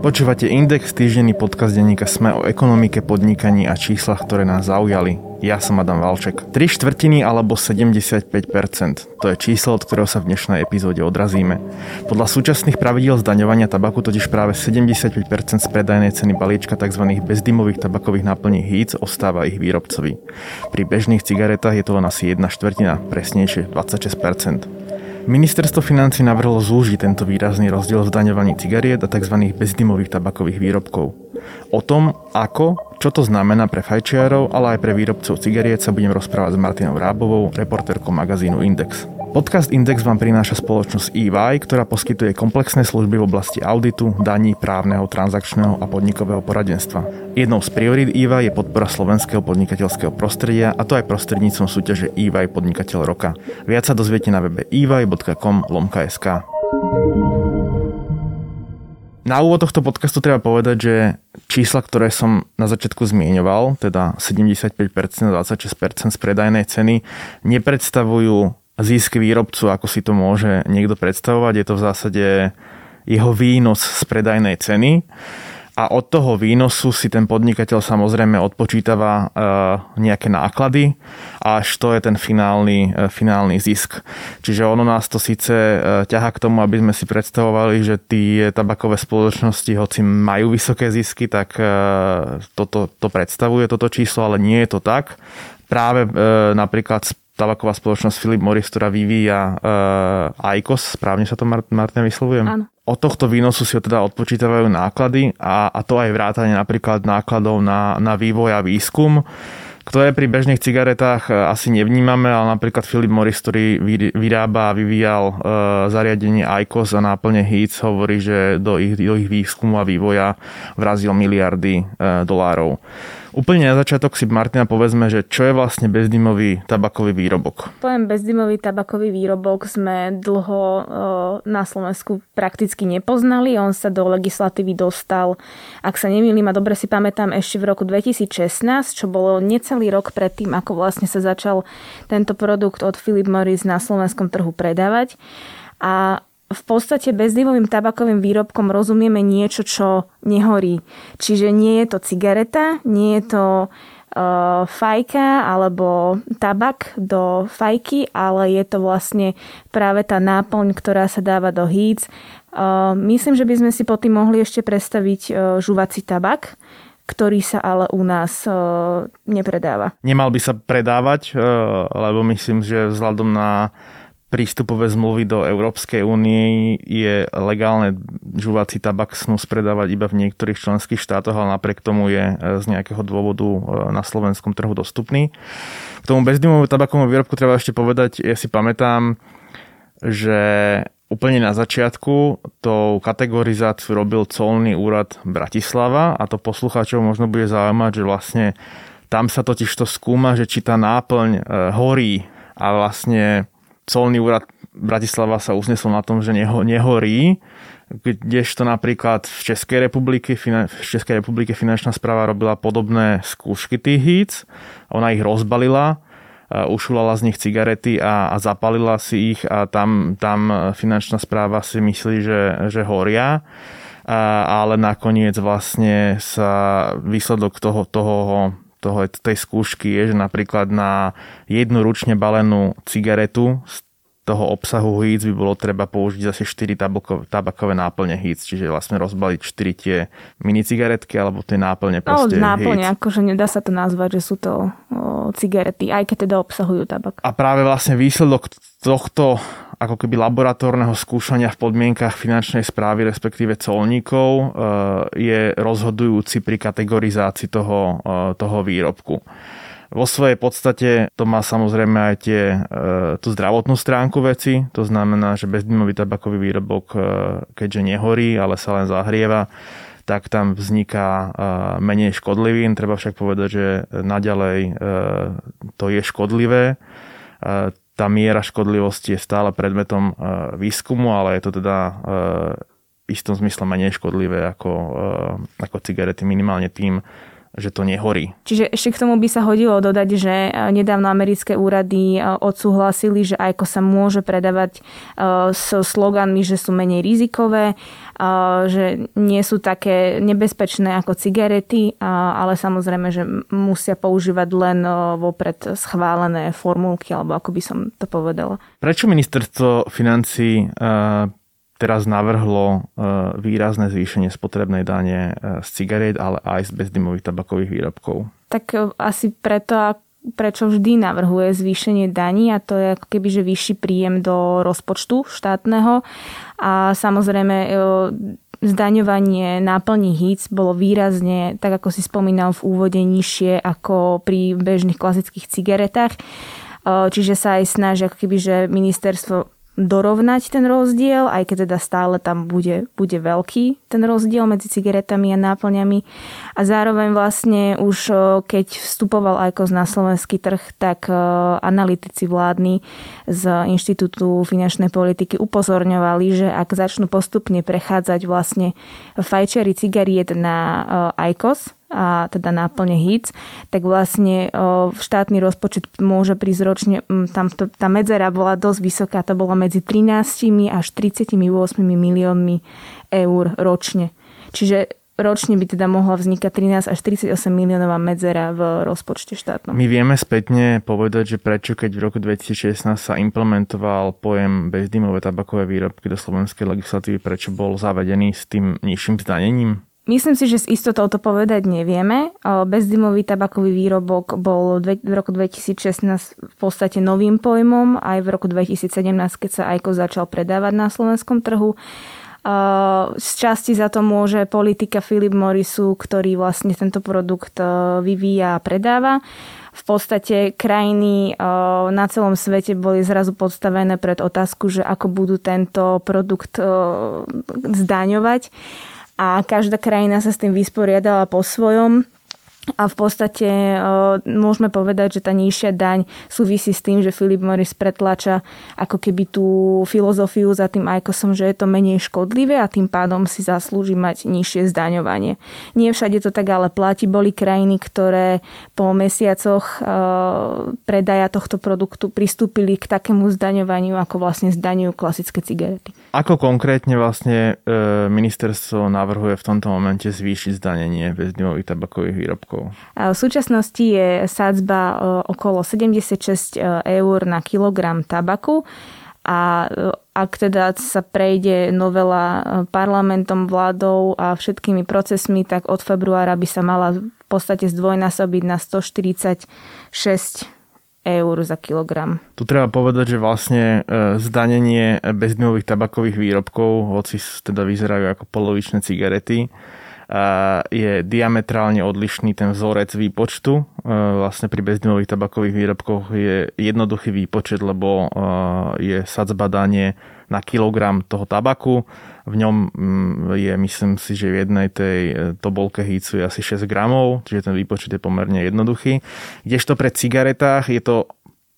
Počúvate Index, týždenný podcast denníka Sme o ekonomike, podnikaní a číslach, ktoré nás zaujali. Ja som Adam Valček. 3 štvrtiny alebo 75%. To je číslo, od ktorého sa v dnešnej epizóde odrazíme. Podľa súčasných pravidiel zdaňovania tabaku totiž práve 75% z predajnej ceny balíčka tzv. bezdymových tabakových náplní HEETS ostáva ich výrobcovi. Pri bežných cigaretách je to len asi 1 štvrtina, presnejšie 26%. Ministerstvo financí navrhlo zúžiť tento výrazný rozdiel v zdaňovaní cigariet a tzv. bezdymových tabakových výrobkov. O tom, ako, čo to znamená pre fajčiarov, ale aj pre výrobcov cigariet sa budem rozprávať s Martinou Rábovou, reportérkou magazínu Index. Podcast Index vám prináša spoločnosť EY, ktorá poskytuje komplexné služby v oblasti auditu, daní, právneho, transakčného a podnikového poradenstva. Jednou z priorít EY je podpora slovenského podnikateľského prostredia a to aj prostredníctvom súťaže EY Podnikateľ roka. Viac sa dozviete na webe ey.com lomka.sk. Na úvod tohto podcastu treba povedať, že čísla, ktoré som na začiatku zmieňoval, teda 75% a 26% z predajnej ceny, nepredstavujú zisk výrobcu, ako si to môže niekto predstavovať. Je to v zásade jeho výnos z predajnej ceny a od toho výnosu si ten podnikateľ samozrejme odpočítava e, nejaké náklady a až to je ten finálny, e, finálny zisk. Čiže ono nás to síce e, ťaha k tomu, aby sme si predstavovali, že tie tabakové spoločnosti, hoci majú vysoké zisky, tak toto to predstavuje toto číslo, ale nie je to tak. Práve napríklad tabaková spoločnosť Philip Morris, ktorá vyvíja uh, ICOS, správne sa to Martin vyslovujem? Áno. Od tohto výnosu si teda odpočítavajú náklady a, a to aj vrátanie napríklad nákladov na, na vývoj a výskum ktoré pri bežných cigaretách e, asi nevnímame, ale napríklad Philip Morris, ktorý vyrába a vyvíjal e, zariadenie ICOS a náplne HEATS, hovorí, že do ich, do ich výskumu a vývoja vrazil miliardy e, dolárov. Úplne na začiatok si Martina povedzme, že čo je vlastne bezdymový tabakový výrobok? Pojem bezdymový tabakový výrobok sme dlho na Slovensku prakticky nepoznali. On sa do legislatívy dostal, ak sa nemýlim a dobre si pamätám, ešte v roku 2016, čo bolo necelý rok predtým, ako vlastne sa začal tento produkt od Philip Morris na slovenskom trhu predávať. A v podstate bezdýmovým tabakovým výrobkom rozumieme niečo, čo nehorí. Čiže nie je to cigareta, nie je to uh, fajka alebo tabak do fajky, ale je to vlastne práve tá náplň, ktorá sa dáva do hýc. Uh, myslím, že by sme si po tým mohli ešte predstaviť uh, žuvací tabak, ktorý sa ale u nás uh, nepredáva. Nemal by sa predávať, uh, lebo myslím, že vzhľadom na prístupové zmluvy do Európskej únie je legálne žuvací tabak snus predávať iba v niektorých členských štátoch, ale napriek tomu je e, z nejakého dôvodu e, na slovenskom trhu dostupný. K tomu bezdymovému tabakovému výrobku treba ešte povedať, ja si pamätám, že úplne na začiatku tou kategorizáciu robil colný úrad Bratislava a to poslucháčov možno bude zaujímať, že vlastne tam sa totiž to skúma, že či tá náplň e, horí a vlastne colný úrad Bratislava sa usnesol na tom, že neho, nehorí, kdežto napríklad v Českej republike, v Českej republike finančná správa robila podobné skúšky tých híc, ona ich rozbalila, ušulala z nich cigarety a, a zapalila si ich a tam, tam finančná správa si myslí, že, že horia. Ale nakoniec vlastne sa výsledok toho, toho toho, tej skúšky je, že napríklad na jednu ručne balenú cigaretu toho obsahu hýc by bolo treba použiť zase 4 tabako, tabakové náplne hýc, čiže vlastne rozbaliť 4 tie mini cigaretky alebo tie náplne proste no, náplne, hýc. akože nedá sa to nazvať, že sú to o, cigarety, aj keď teda obsahujú tabak. A práve vlastne výsledok tohto ako keby laboratórneho skúšania v podmienkach finančnej správy, respektíve colníkov, e, je rozhodujúci pri kategorizácii toho, e, toho výrobku. Vo svojej podstate to má samozrejme aj tie, e, tú zdravotnú stránku veci, to znamená, že bezdymový tabakový výrobok, keďže nehorí, ale sa len zahrieva, tak tam vzniká menej škodlivín. Treba však povedať, že naďalej to je škodlivé tá miera škodlivosti je stále predmetom e, výskumu, ale je to teda e, v istom zmysle menej škodlivé ako, e, ako cigarety minimálne tým že to nehorí. Čiže ešte k tomu by sa hodilo dodať, že e, nedávno americké úrady e, odsúhlasili, že AIKO sa môže predávať e, s sloganmi, že sú menej rizikové, že nie sú také nebezpečné ako cigarety, ale samozrejme, že musia používať len vopred schválené formulky, alebo ako by som to povedala. Prečo ministerstvo financí teraz navrhlo e, výrazné zvýšenie spotrebnej dane e, z cigariet, ale aj z bezdymových tabakových výrobkov. Tak e, asi preto, prečo vždy navrhuje zvýšenie daní a to je ako keby, že vyšší príjem do rozpočtu štátneho a samozrejme zdaňovanie náplní HIC bolo výrazne, tak ako si spomínal v úvode, nižšie ako pri bežných klasických cigaretách. Čiže sa aj snaží ako keby, že ministerstvo dorovnať ten rozdiel, aj keď teda stále tam bude, bude veľký ten rozdiel medzi cigaretami a náplňami. A zároveň vlastne už keď vstupoval IQOS na slovenský trh, tak analytici vládni z Inštitútu finančnej politiky upozorňovali, že ak začnú postupne prechádzať vlastne fajčery cigariet na IQOS, a teda náplne HIC, tak vlastne štátny rozpočet môže prísť ročne, tam to, tá medzera bola dosť vysoká, to bola medzi 13 až 38 miliónmi eur ročne. Čiže ročne by teda mohla vznikať 13 až 38 miliónová medzera v rozpočte štátnom. My vieme spätne povedať, že prečo keď v roku 2016 sa implementoval pojem bezdymové tabakové výrobky do slovenskej legislatívy, prečo bol zavedený s tým nižším zdanením? Myslím si, že s istotou to povedať nevieme. Bezdymový tabakový výrobok bol v roku 2016 v podstate novým pojmom, aj v roku 2017, keď sa Aiko začal predávať na slovenskom trhu. Z časti za to môže politika Philip Morrisu, ktorý vlastne tento produkt vyvíja a predáva. V podstate krajiny na celom svete boli zrazu podstavené pred otázku, že ako budú tento produkt zdaňovať a každá krajina sa s tým vysporiadala po svojom. A v podstate môžeme povedať, že tá nižšia daň súvisí s tým, že Philip Morris pretlača ako keby tú filozofiu za tým ICOSom, že je to menej škodlivé a tým pádom si zaslúži mať nižšie zdaňovanie. Nie všade to tak ale platí. Boli krajiny, ktoré po mesiacoch predaja tohto produktu pristúpili k takému zdaňovaniu, ako vlastne zdaňujú klasické cigarety. Ako konkrétne vlastne e, ministerstvo navrhuje v tomto momente zvýšiť zdanenie bezdymových tabakových výrobkov? V súčasnosti je sádzba e, okolo 76 e, eur na kilogram tabaku a e, ak teda sa prejde novela parlamentom, vládou a všetkými procesmi, tak od februára by sa mala v podstate zdvojnásobiť na 146 eur za kilogram. Tu treba povedať, že vlastne zdanenie bezdymových tabakových výrobkov, hoci teda vyzerajú ako polovičné cigarety, je diametrálne odlišný ten vzorec výpočtu. Vlastne pri bezdymových tabakových výrobkoch je jednoduchý výpočet, lebo je sadzba danie na kilogram toho tabaku. V ňom mm, je, myslím si, že v jednej tej e, tobolke hýcu je asi 6 gramov, čiže ten výpočet je pomerne jednoduchý. Kdežto pre cigaretách je to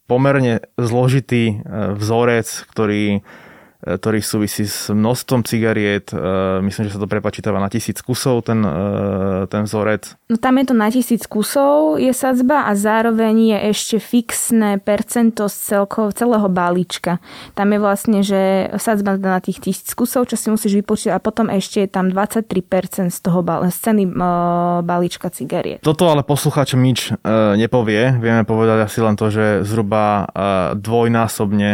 pomerne zložitý e, vzorec, ktorý E, ktorý súvisí s množstvom cigariet. E, myslím, že sa to prepačítava na tisíc kusov, ten, e, ten vzorec. No tam je to na tisíc kusov je sadzba a zároveň je ešte fixné percento z celkov, celého balíčka. Tam je vlastne, že sadzba na tých tisíc kusov, čo si musíš vypočítať a potom ešte je tam 23% z toho z ceny balíčka cigariet. Toto ale poslucháčom nič nepovie. Vieme povedať asi len to, že zhruba dvojnásobne,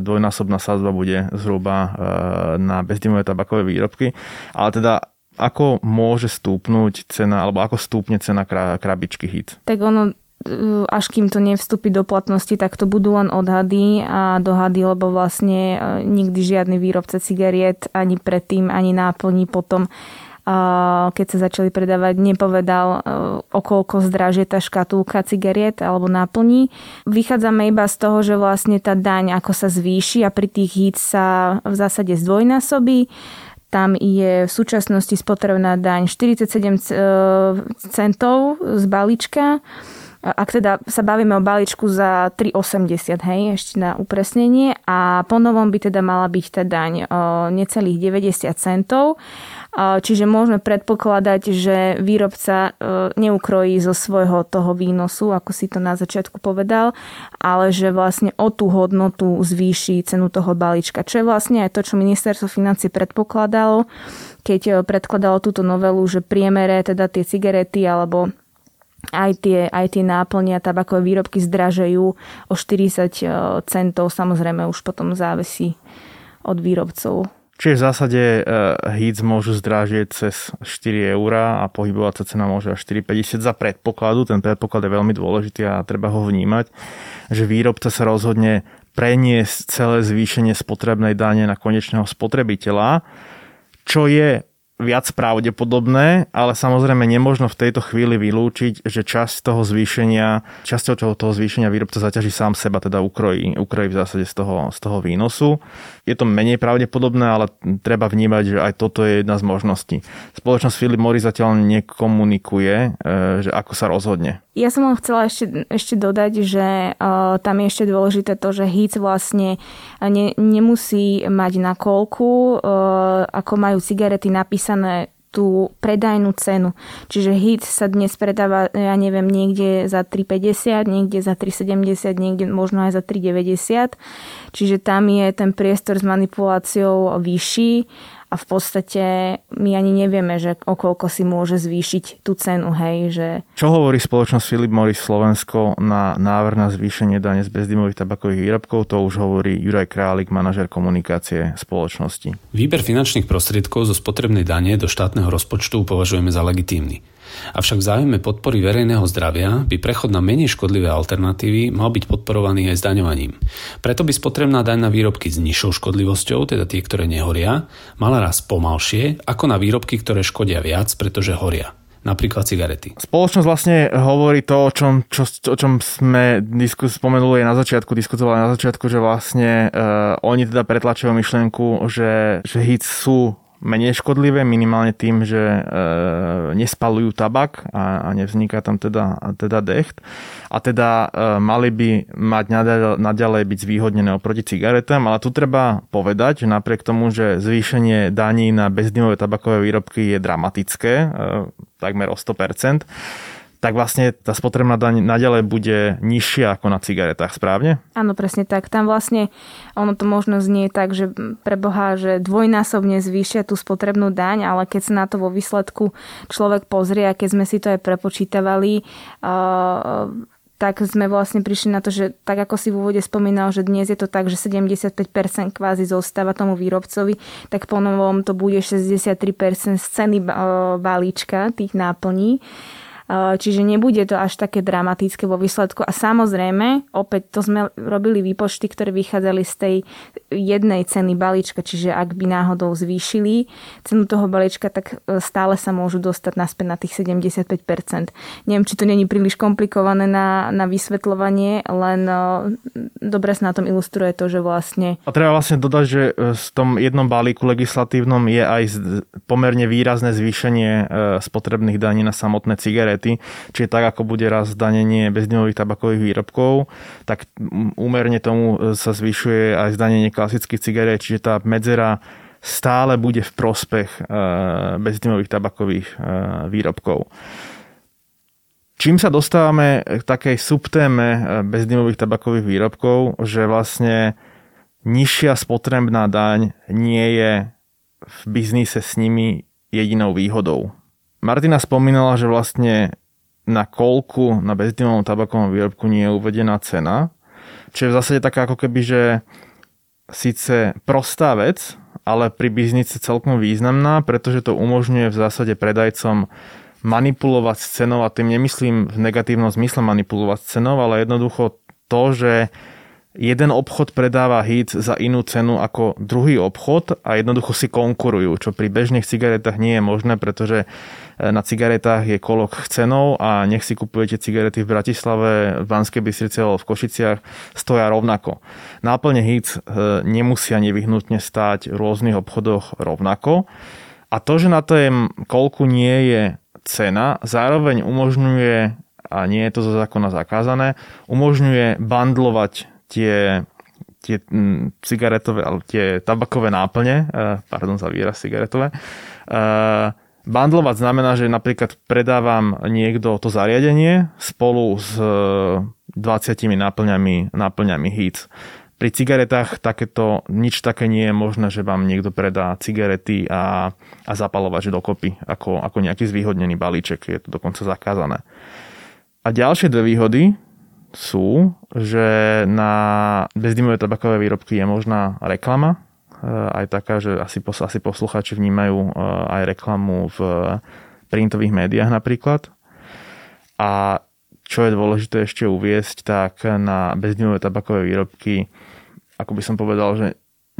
dvojnásobná sadzba bude zhruba e, na bezdymové tabakové výrobky. Ale teda ako môže stúpnuť cena, alebo ako stúpne cena krabičky HIT? Tak ono e, až kým to nevstúpi do platnosti, tak to budú len odhady a dohady, lebo vlastne e, nikdy žiadny výrobca cigariet ani predtým, ani náplní potom keď sa začali predávať, nepovedal, e, okolko zdražie tá škatulka cigariet alebo náplní. Vychádzame iba z toho, že vlastne tá daň ako sa zvýši a pri tých hít sa v zásade zdvojnásobí. Tam je v súčasnosti spotrebná daň 47 e, centov z balíčka ak teda sa bavíme o balíčku za 3,80, hej, ešte na upresnenie a po novom by teda mala byť tá daň necelých 90 centov. Čiže môžeme predpokladať, že výrobca neukrojí zo svojho toho výnosu, ako si to na začiatku povedal, ale že vlastne o tú hodnotu zvýši cenu toho balíčka. Čo je vlastne aj to, čo ministerstvo financí predpokladalo, keď predkladalo túto novelu, že priemere teda tie cigarety alebo aj tie, aj tie náplne a tabakové výrobky zdražajú o 40 e, centov, samozrejme už potom závisí od výrobcov. Čiže v zásade uh, HITS môžu zdrážieť cez 4 eurá a pohybovať sa cena môže až 4,50 za predpokladu. Ten predpoklad je veľmi dôležitý a treba ho vnímať, že výrobca sa rozhodne preniesť celé zvýšenie spotrebnej dane na konečného spotrebiteľa, čo je viac pravdepodobné, ale samozrejme nemožno v tejto chvíli vylúčiť, že časť toho zvýšenia, časťou toho, zvýšenia výrobca zaťaží sám seba, teda ukrojí, ukrojí v zásade z toho, z toho výnosu. Je to menej pravdepodobné, ale treba vnímať, že aj toto je jedna z možností. Spoločnosť Philip Morris zatiaľ nekomunikuje, e, že ako sa rozhodne. Ja som len chcela ešte, ešte dodať, že uh, tam je ešte dôležité to, že HIC vlastne ne, nemusí mať na kolku, uh, ako majú cigarety napísané tú predajnú cenu. Čiže hit sa dnes predáva, ja neviem, niekde za 3,50, niekde za 3,70, niekde možno aj za 3,90. Čiže tam je ten priestor s manipuláciou vyšší a v podstate my ani nevieme, že okolko si môže zvýšiť tú cenu, hej, že... Čo hovorí spoločnosť Philip Morris Slovensko na návrh na zvýšenie dane z bezdymových tabakových výrobkov? To už hovorí Juraj Králik, manažer komunikácie spoločnosti. Výber finančných prostriedkov zo spotrebnej dane do štátneho rozpočtu považujeme za legitímny. Avšak v záujme podpory verejného zdravia by prechod na menej škodlivé alternatívy mal byť podporovaný aj zdaňovaním. Preto by spotrebná daň na výrobky s nižšou škodlivosťou, teda tie, ktoré nehoria, mala raz pomalšie ako na výrobky, ktoré škodia viac, pretože horia napríklad cigarety. Spoločnosť vlastne hovorí to, o čom, čo, o čom sme diskus, spomenuli na začiatku, diskutovali na začiatku, že vlastne uh, oni teda pretlačujú myšlienku, že, že hit sú menej škodlivé, minimálne tým, že e, nespalujú tabak a, a nevzniká tam teda, teda decht. A teda e, mali by mať naďalej, byť zvýhodnené oproti cigaretám, ale tu treba povedať, že napriek tomu, že zvýšenie daní na bezdymové tabakové výrobky je dramatické, e, takmer o 100%, tak vlastne tá spotrebná daň naďalej bude nižšia ako na cigaretách, správne? Áno, presne tak. Tam vlastne ono to možno znie tak, že pre Boha, že dvojnásobne zvýšia tú spotrebnú daň, ale keď sa na to vo výsledku človek pozrie a keď sme si to aj prepočítavali, uh, tak sme vlastne prišli na to, že tak ako si v úvode spomínal, že dnes je to tak, že 75% kvázi zostáva tomu výrobcovi, tak po novom to bude 63% z ceny balíčka tých náplní. Čiže nebude to až také dramatické vo výsledku. A samozrejme, opäť to sme robili výpočty, ktoré vychádzali z tej jednej ceny balíčka, čiže ak by náhodou zvýšili cenu toho balíčka, tak e, stále sa môžu dostať naspäť na tých 75%. Neviem, či to není príliš komplikované na, na vysvetľovanie, len e, dobre sa na tom ilustruje to, že vlastne... A treba vlastne dodať, že e, v tom jednom balíku legislatívnom je aj pomerne výrazné zvýšenie spotrebných daní na samotné cigarety cigarety. Čiže tak, ako bude raz zdanenie bezdymových tabakových výrobkov, tak úmerne tomu e, sa zvyšuje aj zdanenie klasických cigaret, čiže tá medzera stále bude v prospech e, bezdymových tabakových e, výrobkov. Čím sa dostávame k takej subtéme bezdymových tabakových výrobkov, že vlastne nižšia spotrebná daň nie je v biznise s nimi jedinou výhodou. Martina spomínala, že vlastne na kolku na bezdimovom tabakovom výrobku nie je uvedená cena, čo je v zásade taká ako keby, že síce prostá vec, ale pri biznise celkom významná, pretože to umožňuje v zásade predajcom manipulovať cenou a tým nemyslím v negatívnom zmysle manipulovať cenou, ale jednoducho to, že jeden obchod predáva hit za inú cenu ako druhý obchod a jednoducho si konkurujú, čo pri bežných cigaretách nie je možné, pretože e, na cigaretách je kolok cenov a nech si kupujete cigarety v Bratislave, v Banskej Bystrici alebo v Košiciach, stoja rovnako. Náplne hit e, nemusia nevyhnutne stáť v rôznych obchodoch rovnako a to, že na tom kolku nie je cena, zároveň umožňuje a nie je to zo zákona zakázané, umožňuje bandlovať tie tie cigaretové, ale tie tabakové náplne, pardon za výraz cigaretové, Bandlovať znamená, že napríklad predávam niekto to zariadenie spolu s 20 náplňami, náplňami HEATS. Pri cigaretách takéto, nič také nie je možné, že vám niekto predá cigarety a, a zapalovač dokopy ako, ako nejaký zvýhodnený balíček. Je to dokonca zakázané. A ďalšie dve výhody sú, že na bezdymové tabakové výrobky je možná reklama, Eh, aj taká, že asi, asi posluchači vnímajú eh, aj reklamu v printových médiách napríklad. A čo je dôležité ešte uviesť, tak na bezdimové tabakové výrobky, ako by som povedal, že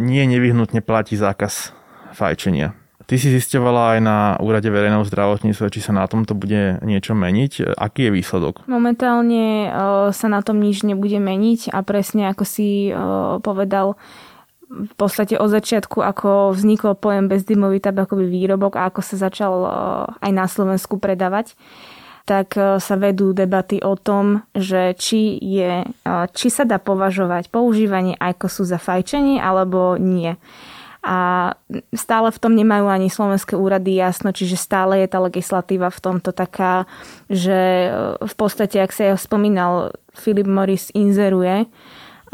nie nevyhnutne platí zákaz fajčenia. Ty si zistovala aj na úrade verejného zdravotníctva, či sa na tomto bude niečo meniť. Aký je výsledok? Momentálne eh, sa na tom nič nebude meniť a presne ako si povedal, v podstate od začiatku, ako vznikol pojem bezdymový tabakový výrobok a ako sa začal e, aj na Slovensku predávať, tak e, sa vedú debaty o tom, že či, je, e, či sa dá považovať používanie ajkosu za fajčenie alebo nie. A stále v tom nemajú ani slovenské úrady jasno, čiže stále je tá legislatíva v tomto taká, že v podstate, ak sa ja spomínal, Philip Morris inzeruje,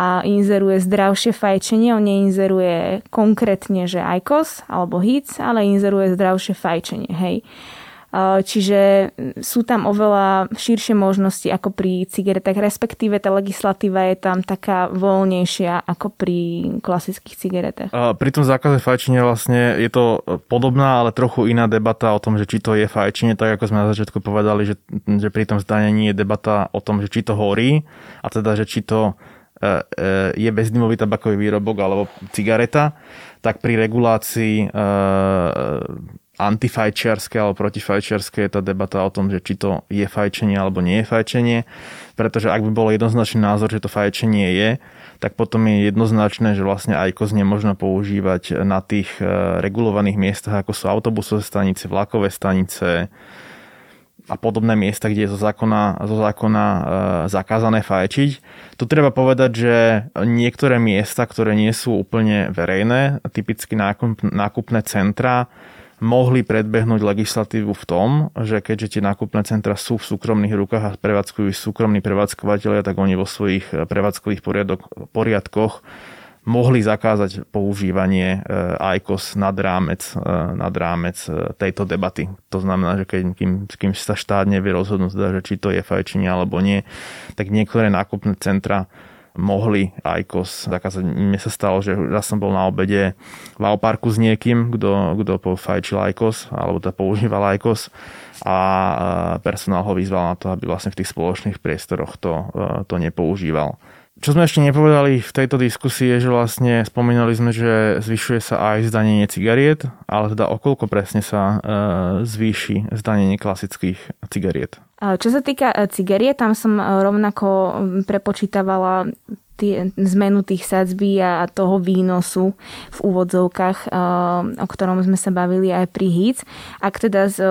a inzeruje zdravšie fajčenie. On neinzeruje konkrétne, že IQOS alebo HIC, ale inzeruje zdravšie fajčenie. Hej. Čiže sú tam oveľa širšie možnosti ako pri cigaretách, respektíve tá legislatíva je tam taká voľnejšia ako pri klasických cigaretách. A pri tom zákaze fajčenia vlastne je to podobná, ale trochu iná debata o tom, že či to je fajčenie, tak ako sme na začiatku povedali, že, že pri tom zdanení je debata o tom, že či to horí a teda, že či to je bezdymový tabakový výrobok alebo cigareta, tak pri regulácii antifajčiarske alebo protifajčiarske je tá debata o tom, že či to je fajčenie alebo nie je fajčenie, pretože ak by bol jednoznačný názor, že to fajčenie je, tak potom je jednoznačné, že vlastne IQOS nemôžno používať na tých regulovaných miestach, ako sú autobusové stanice, vlakové stanice, a podobné miesta, kde je zo zákona, zo zákona e, zakázané fajčiť. Tu treba povedať, že niektoré miesta, ktoré nie sú úplne verejné, typicky nákup, nákupné centra, mohli predbehnúť legislatívu v tom, že keďže tie nákupné centra sú v súkromných rukách a prevádzkujú súkromní prevádzkovateľia, tak oni vo svojich prevádzkových poriadok, poriadkoch mohli zakázať používanie eh, ICOS nad rámec, eh, nad rámec eh, tejto debaty. To znamená, že keď, kým, kým sa štát nevie rozhodnúť, teda, že či to je fajčenie alebo nie, tak niektoré nákupné centra mohli ICOS zakázať. Mne sa stalo, že ja som bol na obede v Alparku s niekým, kto, fajčil ICOS alebo teda používal ICOS a personál ho vyzval na to, aby vlastne v tých spoločných priestoroch to, to nepoužíval. Čo sme ešte nepovedali v tejto diskusii je, že vlastne spomínali sme, že zvyšuje sa aj zdanenie cigariet, ale teda okolko presne sa e, zvýši zdanenie klasických cigariet. Čo sa týka e, cigariet, tam som e, rovnako prepočítavala tie, zmenu tých sadzby a toho výnosu v úvodzovkách, o ktorom sme sa bavili aj pri HIC. Ak teda z,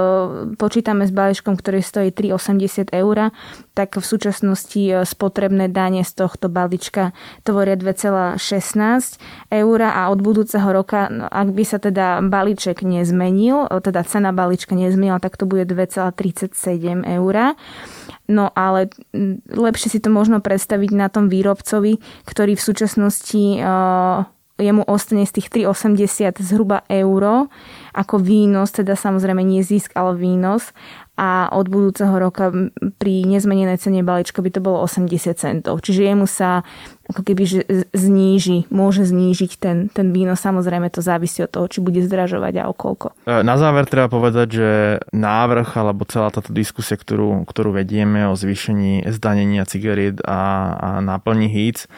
počítame s balíčkom, ktorý stojí 3,80 eur, tak v súčasnosti spotrebné dane z tohto balíčka tvoria 2,16 eur a od budúceho roka, no, ak by sa teda balíček nezmenil, teda cena balíčka nezmenila, tak to bude 2,37 eur. No ale lepšie si to možno predstaviť na tom výrobcovi, ktorý v súčasnosti uh, jemu ostane z tých 3,80 zhruba euro ako výnos, teda samozrejme nie zisk, ale výnos a od budúceho roka pri nezmenenej cene balíčka by to bolo 80 centov. Čiže jemu sa ako keby zníži, môže znížiť ten, ten výnos. Samozrejme to závisí od toho, či bude zdražovať a okolko. E, na záver treba povedať, že návrh alebo celá táto diskusia, ktorú, ktorú vedieme o zvýšení zdanenia cigariet a, a náplní hýc,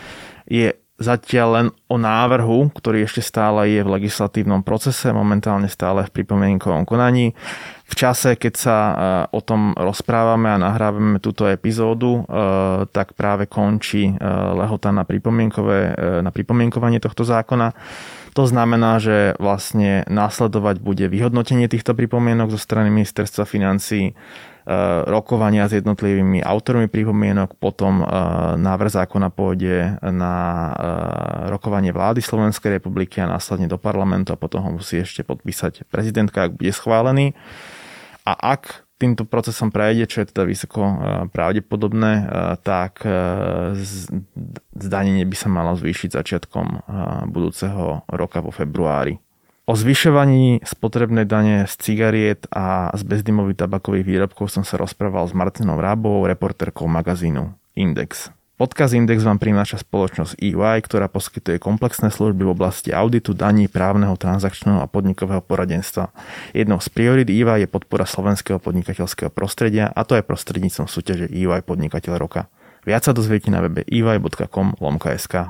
je zatiaľ len o návrhu, ktorý ešte stále je v legislatívnom procese, momentálne stále v pripomienkovom konaní. V čase, keď sa e, o tom rozprávame a nahrávame túto epizódu, e, tak práve končí e, lehota na, pripomienkové, na pripomienkovanie tohto zákona. To znamená, že vlastne následovať bude vyhodnotenie týchto pripomienok zo strany ministerstva financí, rokovania s jednotlivými autormi pripomienok, potom e, návrh zákona pôjde na e, rokovanie vlády Slovenskej republiky a následne do parlamentu a potom ho musí ešte podpísať prezidentka, ak bude schválený. A ak týmto procesom prejde, čo je teda vysoko pravdepodobné, tak zdanenie by sa malo zvýšiť začiatkom budúceho roka vo februári. O zvyšovaní spotrebnej dane z cigariet a z bezdymových tabakových výrobkov som sa rozprával s Martinou Rábovou, reportérkou magazínu Index. Podkaz Index vám prináša spoločnosť EY, ktorá poskytuje komplexné služby v oblasti auditu, daní, právneho, transakčného a podnikového poradenstva. Jednou z priorit EY je podpora slovenského podnikateľského prostredia a to je prostredníctvom súťaže EY Podnikateľ roka. Viac sa dozviete na webe ey.com lomka.sk.